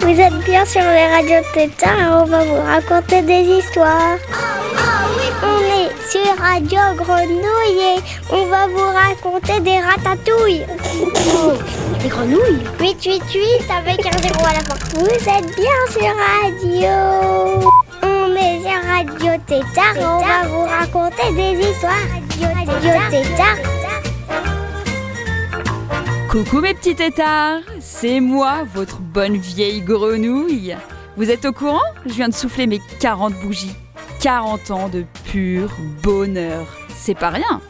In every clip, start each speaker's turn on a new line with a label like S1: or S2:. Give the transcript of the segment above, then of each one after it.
S1: Vous êtes bien sur les radios Tétard et on va vous raconter des histoires. On est sur Radio Grenouille et on va vous raconter des ratatouilles.
S2: Des grenouilles
S1: 888 avec un zéro à la fin. Vous êtes bien sur Radio. Radio Tétard on va vous raconter des histoires. Radio Tétard.
S3: Coucou mes petits tétards, c'est moi, votre bonne vieille grenouille. Vous êtes au courant Je viens de souffler mes 40 bougies. 40 ans de pur bonheur. C'est pas rien.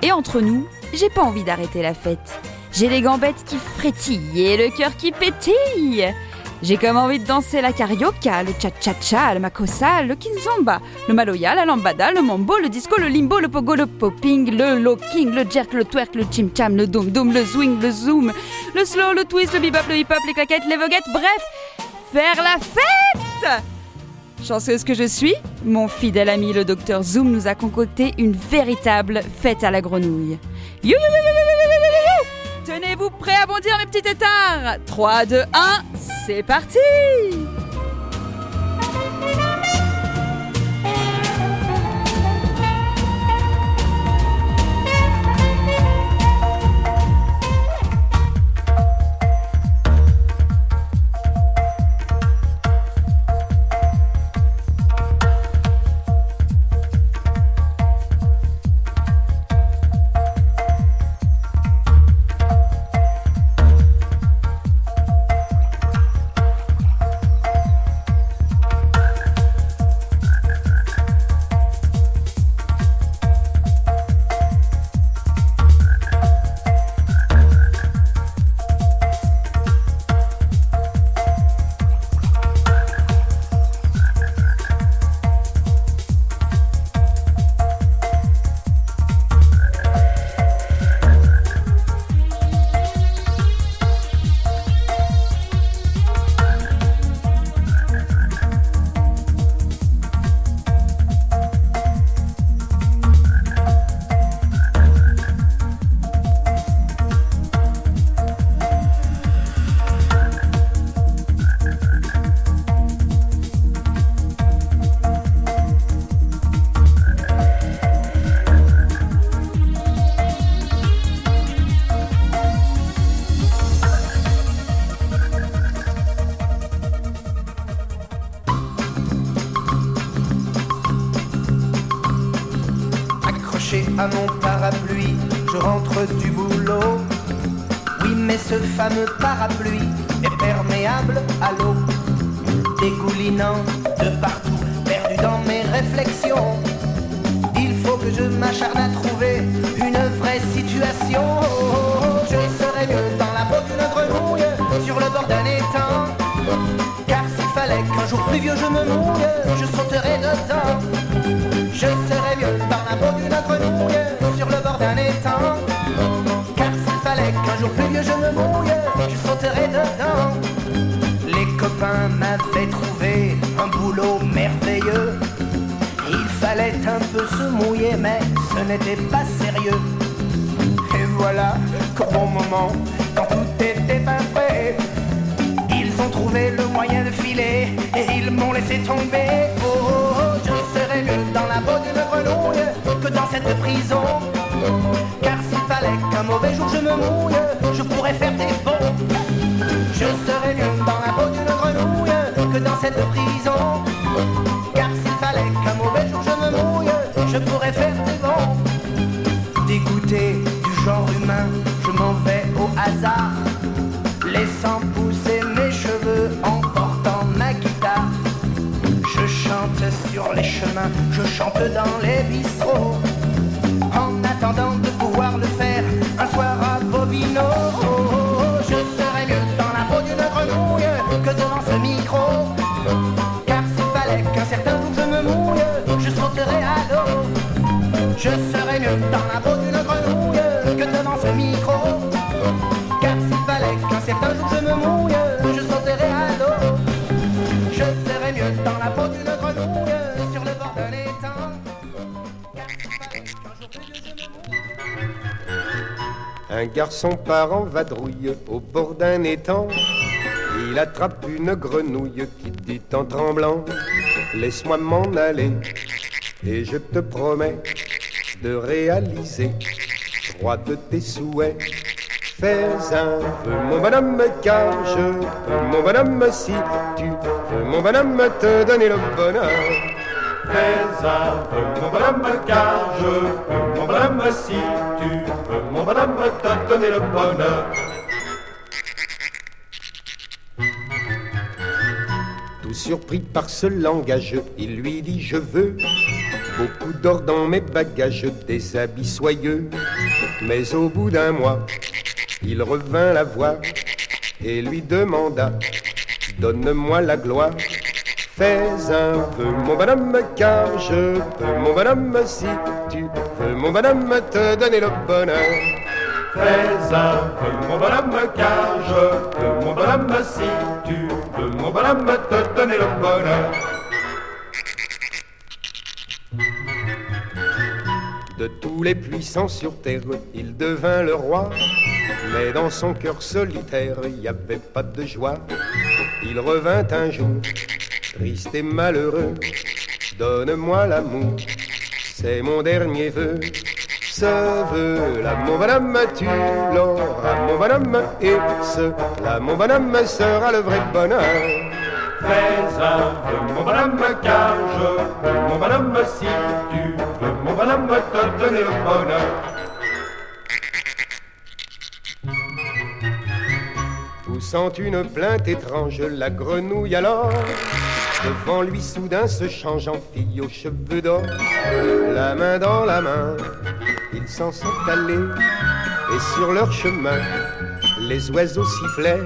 S3: Et entre nous, j'ai pas envie d'arrêter la fête. J'ai les gambettes qui frétillent et le cœur qui pétille. J'ai comme envie de danser la carioca, le cha-cha-cha, le makossa, le kinzomba, le maloya, la lambada, le mambo, le disco, le limbo, le pogo, le popping, le locking, le jerk, le twerk, le chim-cham, le doom-doom, le swing, le zoom, le slow, le twist, le bebop, le hip-hop, les claquettes, les voguettes, bref, faire la fête Chanceuse que je suis, mon fidèle ami le docteur Zoom nous a concocté une véritable fête à la grenouille. Tenez-vous prêts à bondir mes petits tétards 3, 2, 1, c'est parti
S4: À mon parapluie, je rentre du boulot. Oui, mais ce fameux parapluie est perméable à l'eau. Dégoulinant de partout, perdu dans mes réflexions. Il faut que je m'acharne à trouver une vraie situation. Je serais mieux dans la peau d'une grenouille, sur le bord d'un étang. Car s'il fallait qu'un jour pluvieux je me mouille, je sauterais dedans. Sur le bord d'un étang. Car s'il fallait qu'un jour pluvieux je me mouille, je sauterais dedans. Les copains m'avaient trouvé un boulot merveilleux. Il fallait un peu se mouiller, mais ce n'était pas sérieux. Et voilà qu'au bon moment, quand tout était pas prêt, ils ont trouvé le moyen de filer et ils m'ont laissé tomber. Oh, Car s'il fallait qu'un mauvais jour je me mouille, je pourrais faire des bons. Je serais mieux dans la peau d'une grenouille que dans cette prison. Car s'il fallait qu'un mauvais jour je me mouille, je pourrais faire des bons. Dégoûté du genre humain, je m'en vais au hasard, laissant pousser mes cheveux en portant ma guitare. Je chante sur les chemins, je chante dans les bistrots, attendant de pouvoir le faire un soir à Bobino. Je serais mieux dans la peau d'une grenouille que devant ce micro. Car s'il fallait qu'un certain jour je me mouille, je sauterais à l'eau. Je serais mieux dans la peau d'une
S5: Un garçon part en vadrouille au bord d'un étang. Il attrape une grenouille qui dit en tremblant Laisse-moi m'en aller et je te promets de réaliser trois de tes souhaits. Fais un vœu, mon bonhomme, car je veux, mon bonhomme, si tu veux, mon bonhomme, te donner le bonheur.
S6: Un vœu, mon bonhomme, car je mon bonhomme, si tu mon bonhomme, te donner le bonheur.
S5: Tout surpris par ce langage, il lui dit je veux beaucoup d'or dans mes bagages, des habits soyeux. Mais au bout d'un mois, il revint la voir et lui demanda Donne-moi la gloire. Fais un vœu, mon bonhomme, car je veux, mon bonhomme, si tu veux, mon bonhomme, te donner le bonheur.
S6: Fais un vœu, mon bonhomme, car je veux, mon bonhomme, si tu veux, mon bonhomme, te donner le bonheur.
S5: De tous les puissants sur terre, il devint le roi. Mais dans son cœur solitaire, il n'y avait pas de joie. Il revint un jour, triste et malheureux. Donne-moi l'amour, c'est mon dernier vœu. Ce vœu-là, mon bonhomme, tu l'auras, mon bonhomme, et ce là, mon bonhomme, sera le vrai bonheur.
S6: Fais un vœu, mon bonhomme, car je mon bonhomme, si tu mon bonhomme, te donner le bonheur.
S5: Poussant une plainte étrange, la grenouille alors, devant lui soudain se change en fille aux cheveux d'or, la main dans la main, ils s'en sont allés, et sur leur chemin, les oiseaux sifflaient.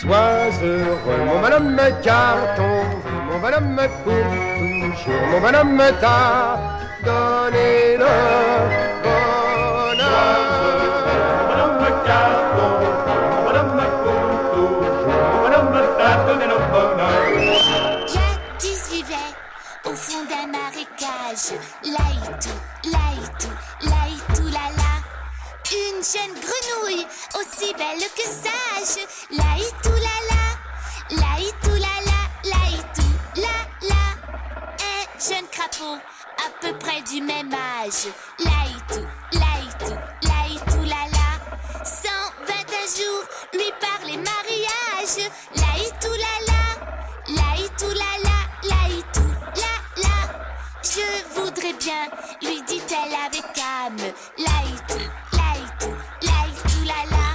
S5: Sois heureux, mon bonhomme, car ton mon bonhomme, pour toujours, mon bonhomme t'a donné le
S7: Laïtou, laïtou, laïtou, la la. Une jeune grenouille, aussi belle que sage. Laïtou, la la. Laïtou, la la. Laïtou, la la. Un jeune crapaud, à peu près du même âge. Laïtou, laïtou, laïtou, la la. 121 jours, lui parlait mariage. Laïtou, la la. Lui dit-elle avec âme. Laïtou, laïtou, laïtou, la la.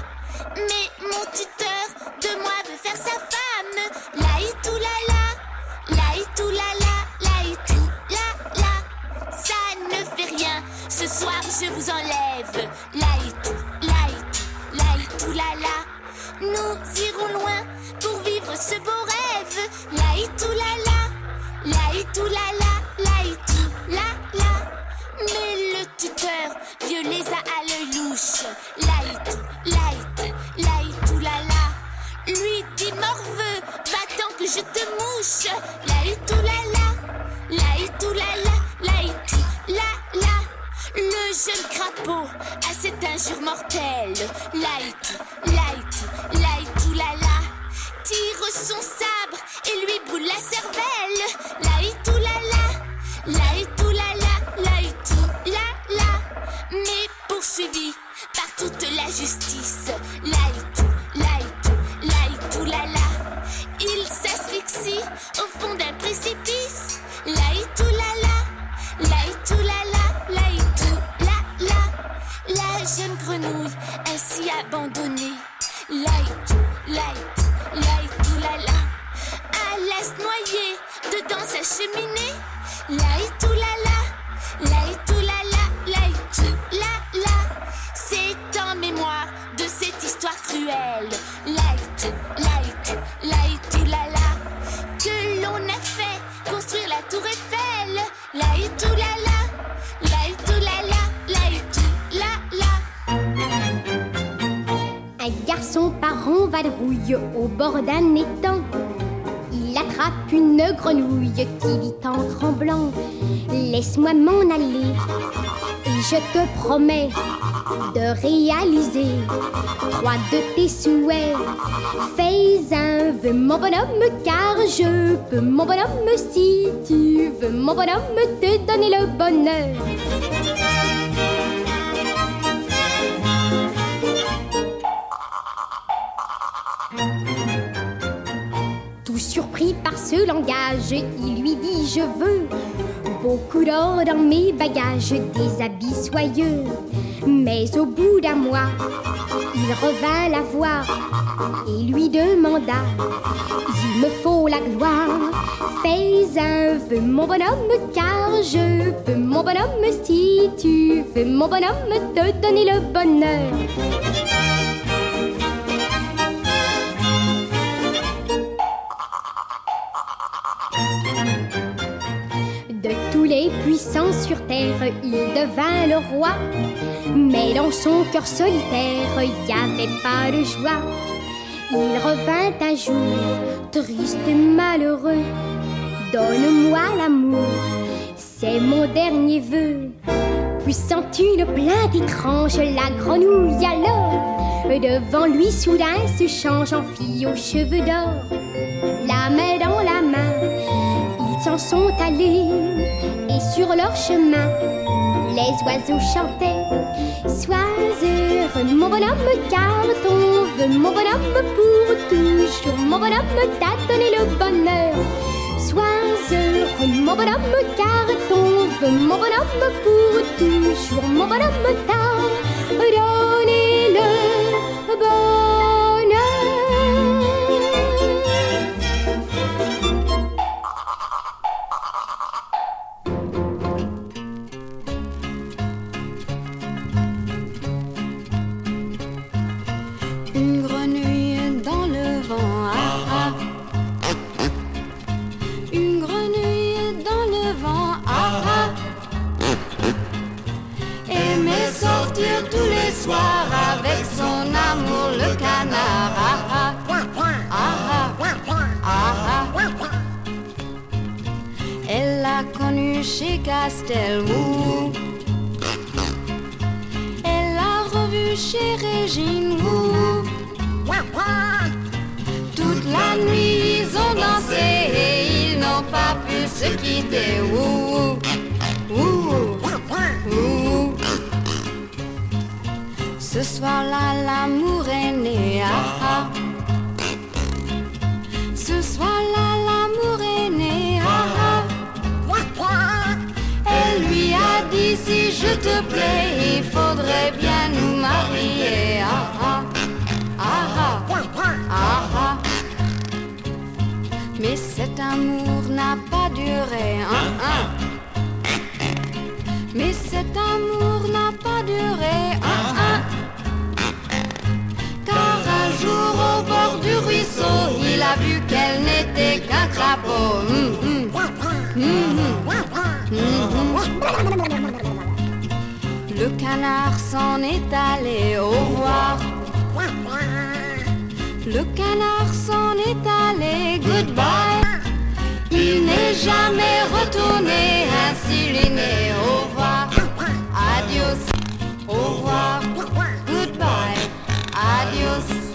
S7: Mais mon tuteur de moi veut faire sa femme. Laïtou, la la. Laïtou, la la. Laïtou, la la. Ça ne fait rien. Ce soir, je vous enlève. Laïtou, laïtou, laïtou, la la. Nous irons loin pour vivre ce beau
S2: vadrouille au bord d'un étang. Il attrape une grenouille qui dit en tremblant Laisse-moi m'en aller et je te promets de réaliser trois de tes souhaits. Fais un vœu, mon bonhomme, car je peux, mon bonhomme, si tu veux, mon bonhomme, te donner le bonheur. Par ce langage, il lui dit Je veux beaucoup d'or dans mes bagages, des habits soyeux. Mais au bout d'un mois, il revint la voir et lui demanda Il me faut la gloire, fais un vœu, mon bonhomme, car je peux, mon bonhomme, si tu veux, mon bonhomme, te donner le bonheur. Il devint le roi. Mais dans son cœur solitaire, il n'y avait pas de joie. Il revint un jour, triste et malheureux. Donne-moi l'amour, c'est mon dernier vœu. Puissant une plainte étrange, la grenouille alors devant lui soudain se change en fille aux cheveux d'or. Sont allés et sur leur chemin, les oiseaux chantaient. Sois heureux, mon bonhomme, car ton vœu, mon bonhomme, pour toujours, mon bonhomme t'a donné le bonheur. Sois heureux, mon bonhomme, car ton vœu, mon bonhomme, pour toujours, mon bonhomme t'a donné le bonheur.
S8: Si je te plais, il faudrait bien nous marier. Ah, ah. Ah, ah. Ah, ah. Mais cet amour n'a pas duré. hein, hein. Mais cet amour n'a pas duré. hein, hein. Car un jour au bord du ruisseau, il a vu qu'elle n'était qu'un crapaud. Hum, hum. Hum. Le canard s'en est allé au revoir. Le canard s'en est allé, goodbye. Il n'est jamais retourné, ainsi n'est au revoir. Adios, au revoir, goodbye. Adios,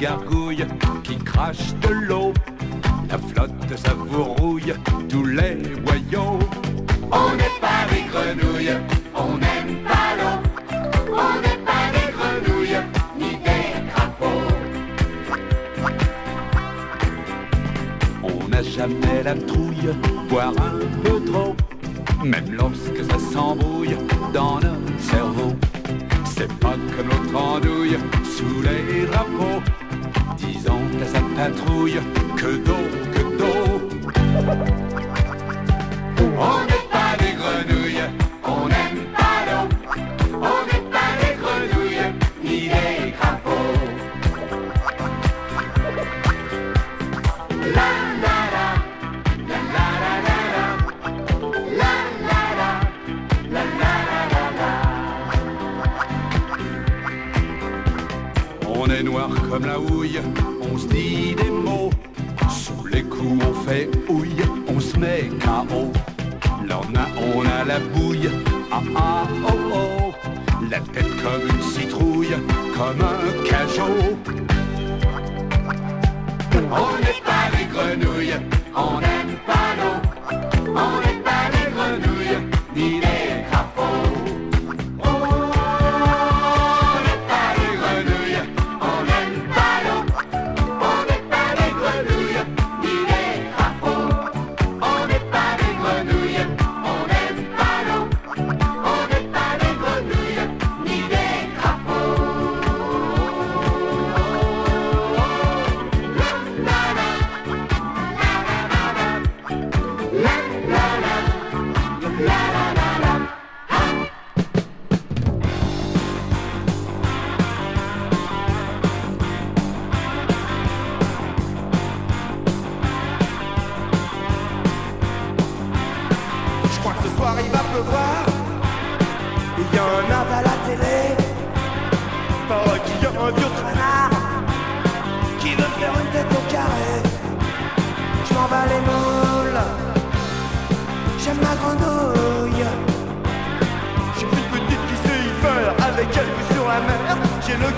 S9: gargouilles qui crachent de l'eau. La flotte, ça vous rouille tous les boyaux.
S6: On n'est pas des grenouilles, on n'aime pas l'eau. On n'est pas des grenouilles, ni des crapauds.
S9: On n'a jamais la trouille, boire un peu trop, même lorsque ça s'embrouille dans notre cerveau. C'est pas comme l'autre andouille sous les drapeaux, disant à sa patrouille que d'eau, que d'eau. On n'est pas des grenouilles, on n'aime pas l'eau, on n'est pas des grenouilles, ni des crapauds. La la la, la la la la la, la la la, la la la la la. On est noir comme la houille, fait houille, on se met KO. Lendemain on a la bouille, ah ah oh oh. La tête comme une citrouille, comme un cajot. On n'est pas les grenouilles, on n'aime pas l'eau.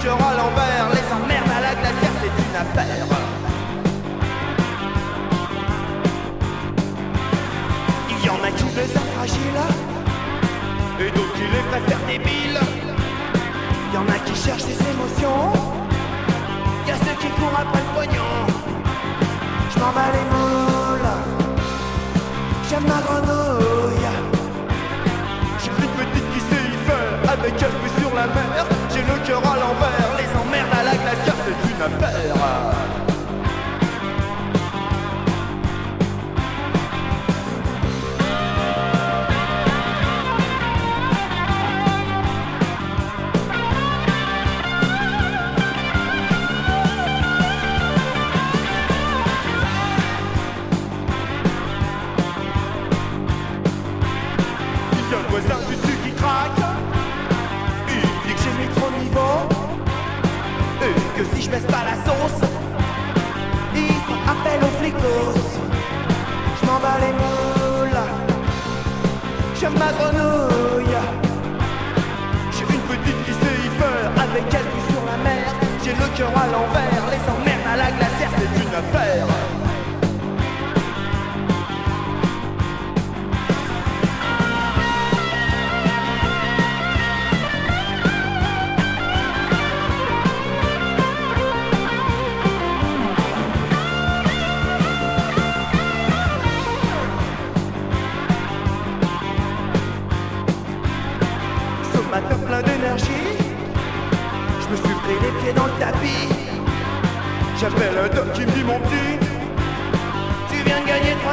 S10: Cœur à l'envers. Les emmerdes à la glacière, c'est une affaire. Il y en a qui les fragiles. Et d'autres qui les préfèrent débiles. Il y en a qui cherchent des émotions. Il y a ceux qui courent après le pognon. Je m'en bats les moules. J'aime ma grenouille. J'ai une petite qui sait y faire Avec elle vue sur la mer le cœur à l'envers Les emmerdes à la glacière c'est une affaire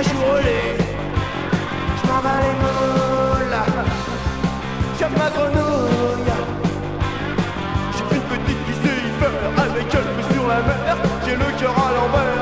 S10: au lait Je m'en bats les moules J'aime ma grenouille J'ai une petite qui sait y faire Avec elle sur la mer. J'ai le cœur à l'envers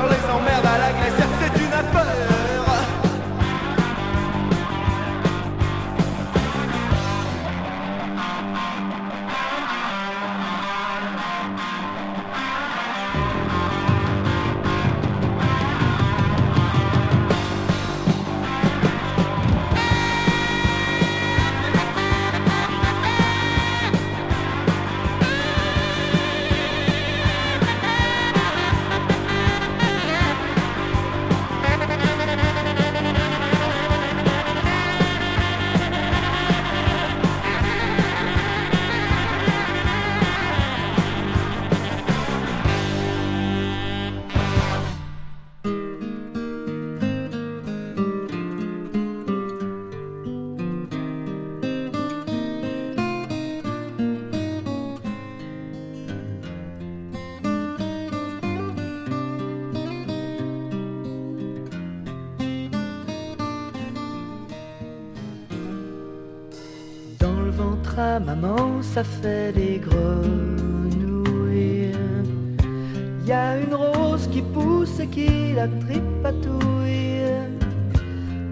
S11: ça fait des grenouilles. Y a une rose qui pousse et qui la tripatouille.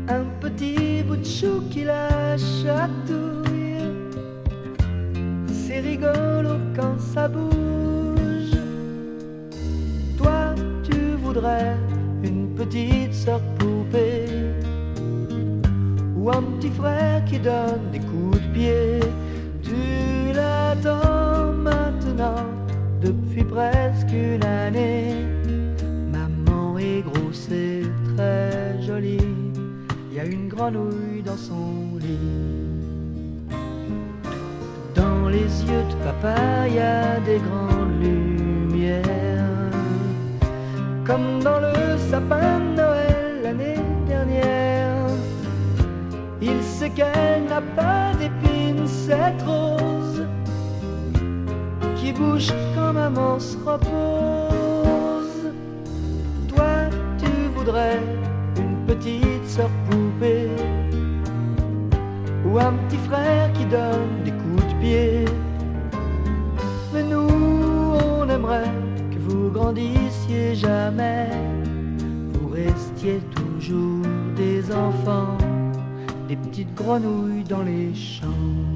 S11: Un petit bout de chou qui la chatouille. C'est rigolo quand ça bouge. Une grenouille dans son lit. Dans les yeux de papa, il y a des grandes lumières. Comme dans le sapin de Noël l'année dernière. Il sait qu'elle n'a pas d'épines, cette rose qui bouge quand maman se repose. Toi, tu voudrais une petite sœur un petit frère qui donne des coups de pied. Mais nous, on aimerait que vous grandissiez jamais, vous restiez toujours des enfants des petites grenouilles dans les champs.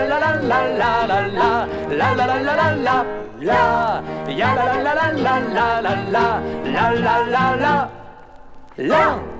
S12: la la la la la la la la la la la la ya la la la la la la la la la la la la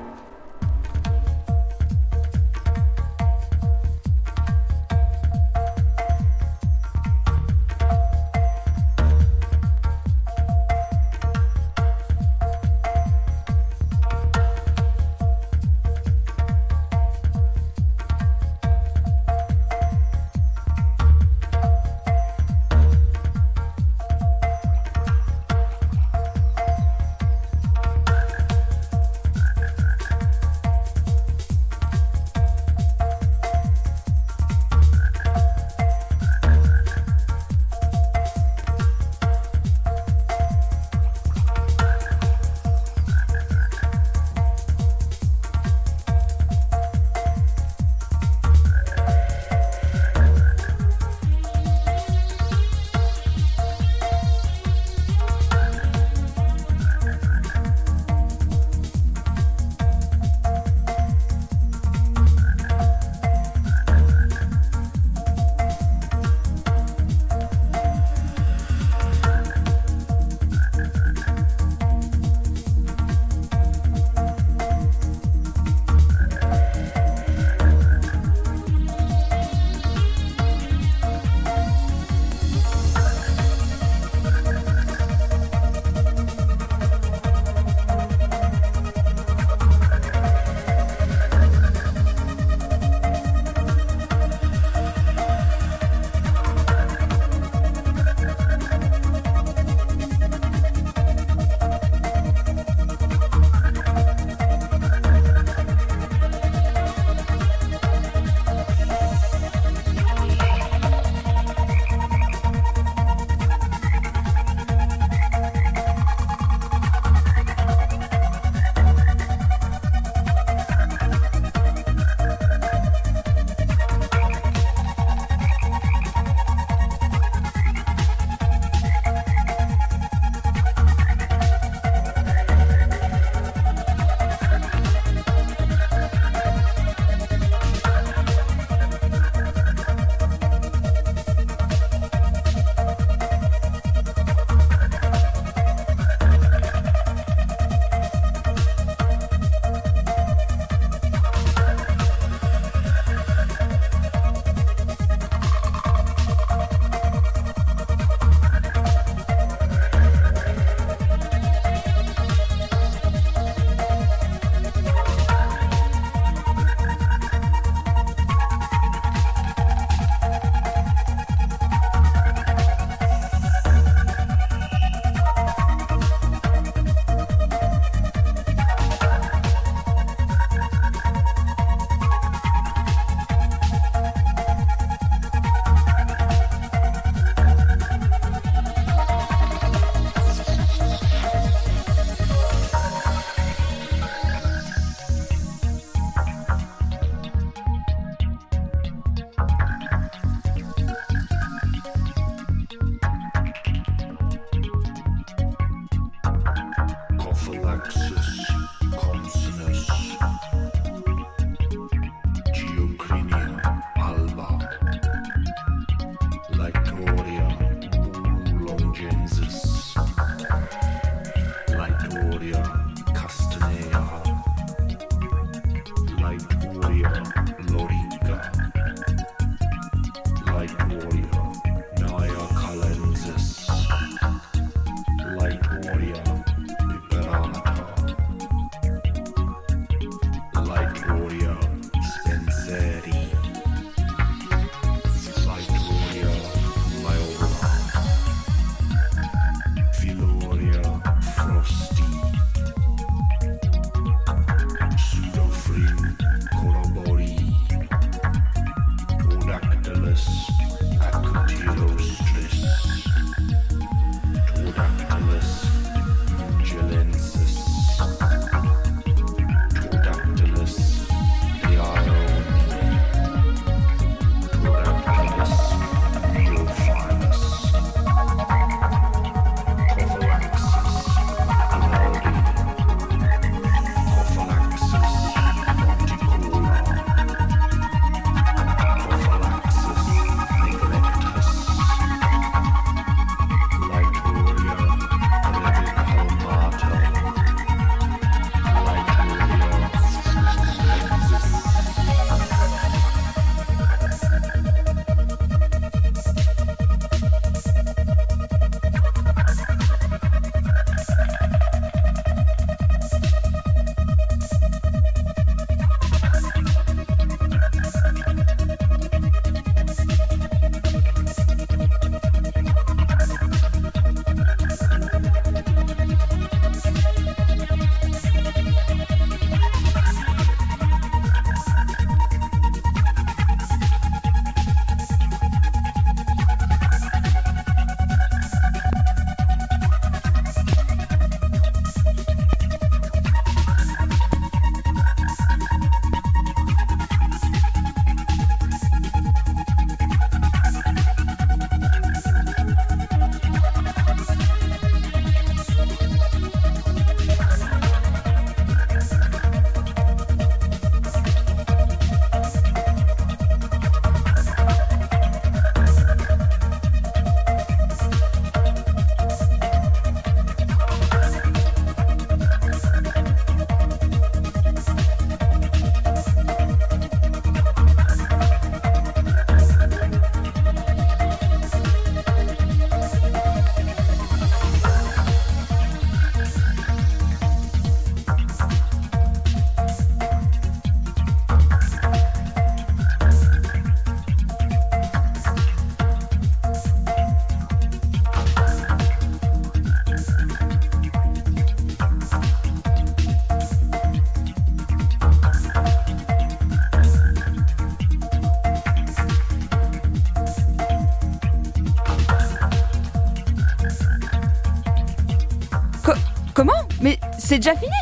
S3: c'est déjà fini?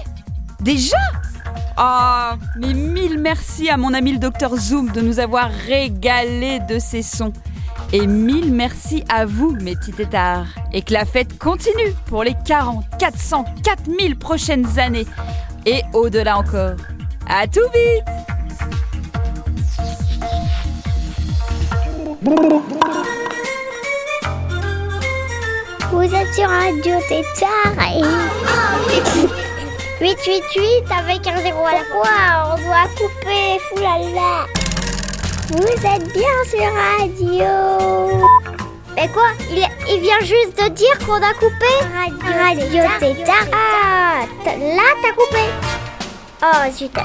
S3: Déjà? Ah, mais mille merci à mon ami le docteur Zoom de nous avoir régalé de ses sons. Et mille merci à vous, mes petits tétards. Et que la fête continue pour les 40, 400, 4000 prochaines années. Et au-delà encore. À tout vite
S1: Vous êtes sur Radio Tétard et... 888 avec un zéro à la fois, on doit couper, foulala. Vous êtes bien sur Radio. Mais quoi? Il, il vient juste de dire qu'on a coupé Radio Tétard. Ah, là t'as coupé. Oh, zut.